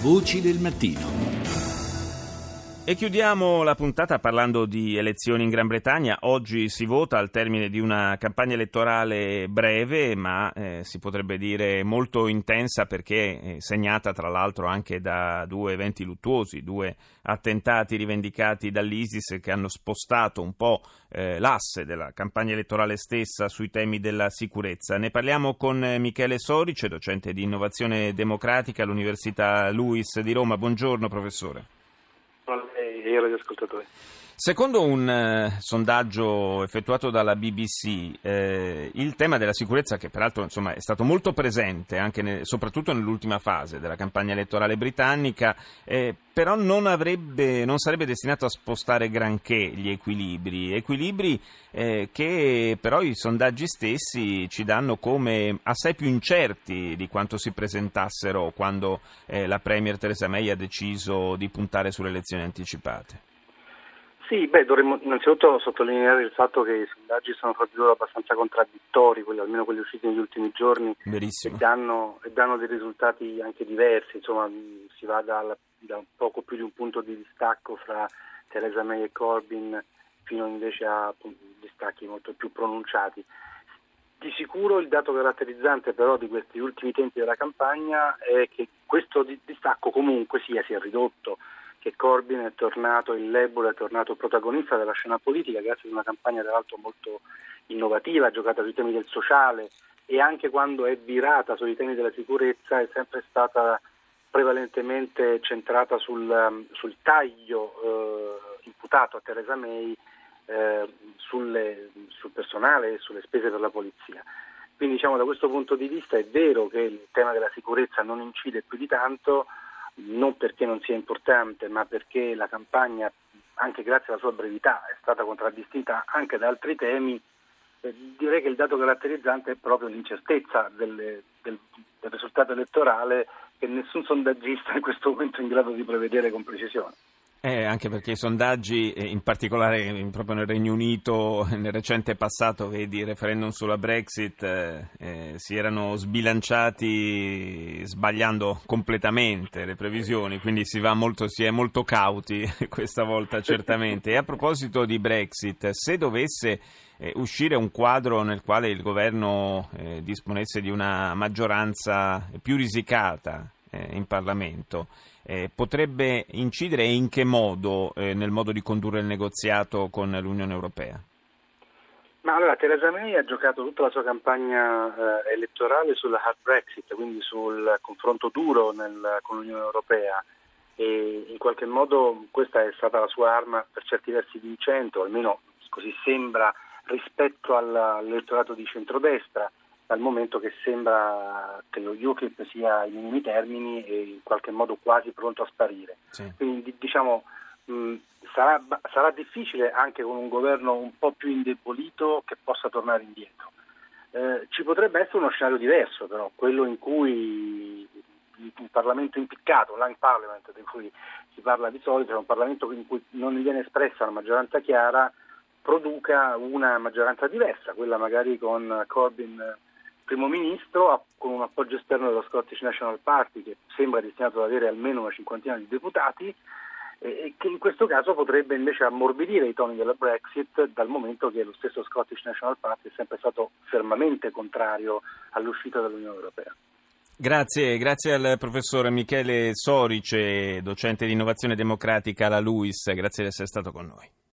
Voci del mattino. E chiudiamo la puntata parlando di elezioni in Gran Bretagna. Oggi si vota al termine di una campagna elettorale breve, ma eh, si potrebbe dire molto intensa perché è segnata tra l'altro anche da due eventi luttuosi, due attentati rivendicati dall'ISIS che hanno spostato un po' eh, l'asse della campagna elettorale stessa sui temi della sicurezza. Ne parliamo con Michele Sorice, docente di innovazione democratica all'Università Luis di Roma. Buongiorno professore e ascoltatori. Secondo un eh, sondaggio effettuato dalla BBC, eh, il tema della sicurezza, che peraltro insomma, è stato molto presente anche ne, soprattutto nell'ultima fase della campagna elettorale britannica, eh, però non, avrebbe, non, sarebbe destinato a spostare granché gli equilibri, equilibri eh, che però i sondaggi stessi ci danno come assai più incerti di quanto si presentassero quando eh, la Premier Theresa May ha deciso di puntare sulle elezioni anticipate. Sì, beh, dovremmo innanzitutto sottolineare il fatto che i sondaggi sono stati abbastanza contraddittori, quelli, almeno quelli usciti negli ultimi giorni, e danno, e danno, dei risultati anche diversi, insomma si va dal, da poco più di un punto di distacco fra Theresa May e Corbyn fino invece a distacchi molto più pronunciati. Di sicuro il dato caratterizzante però di questi ultimi tempi della campagna è che questo distacco comunque sia, si è ridotto che Corbyn è tornato, il Labour è tornato protagonista della scena politica grazie ad una campagna tra l'altro molto innovativa, giocata sui temi del sociale e anche quando è virata sui temi della sicurezza è sempre stata prevalentemente centrata sul, sul taglio eh, imputato a Theresa May eh, sulle, sul personale e sulle spese per la polizia. Quindi diciamo, da questo punto di vista è vero che il tema della sicurezza non incide più di tanto, non perché non sia importante, ma perché la campagna, anche grazie alla sua brevità, è stata contraddistinta anche da altri temi. Eh, direi che il dato caratterizzante è proprio l'incertezza delle, del, del risultato elettorale che nessun sondaggista in questo momento è in grado di prevedere con precisione. Eh, anche perché i sondaggi, eh, in particolare proprio nel Regno Unito, nel recente passato, vedi, il referendum sulla Brexit, eh, eh, si erano sbilanciati sbagliando completamente le previsioni, quindi si, molto, si è molto cauti questa volta certamente. E a proposito di Brexit, se dovesse eh, uscire un quadro nel quale il governo eh, disponesse di una maggioranza più risicata in Parlamento, eh, potrebbe incidere e in che modo eh, nel modo di condurre il negoziato con l'Unione Europea? Ma allora Theresa May ha giocato tutta la sua campagna eh, elettorale sulla hard Brexit, quindi sul confronto duro nel, con l'Unione Europea. E in qualche modo questa è stata la sua arma per certi versi vincente, o almeno così sembra rispetto all'elettorato di centrodestra dal momento che sembra che lo UKIP sia ai minimi termini e in qualche modo quasi pronto a sparire. Sì. Quindi diciamo mh, sarà, sarà, difficile anche con un governo un po' più indebolito che possa tornare indietro. Eh, ci potrebbe essere uno scenario diverso però, quello in cui un Parlamento impiccato, un Lang Parliament di cui si parla di solito, è un Parlamento in cui non viene espressa una maggioranza chiara, produca una maggioranza diversa, quella magari con Corbyn primo ministro con un appoggio esterno dello Scottish National Party che sembra destinato ad avere almeno una cinquantina di deputati e che in questo caso potrebbe invece ammorbidire i toni della Brexit dal momento che lo stesso Scottish National Party è sempre stato fermamente contrario all'uscita dall'Unione Europea. Grazie, grazie al professor Michele Sorice, docente di innovazione democratica alla LUIS, grazie di essere stato con noi.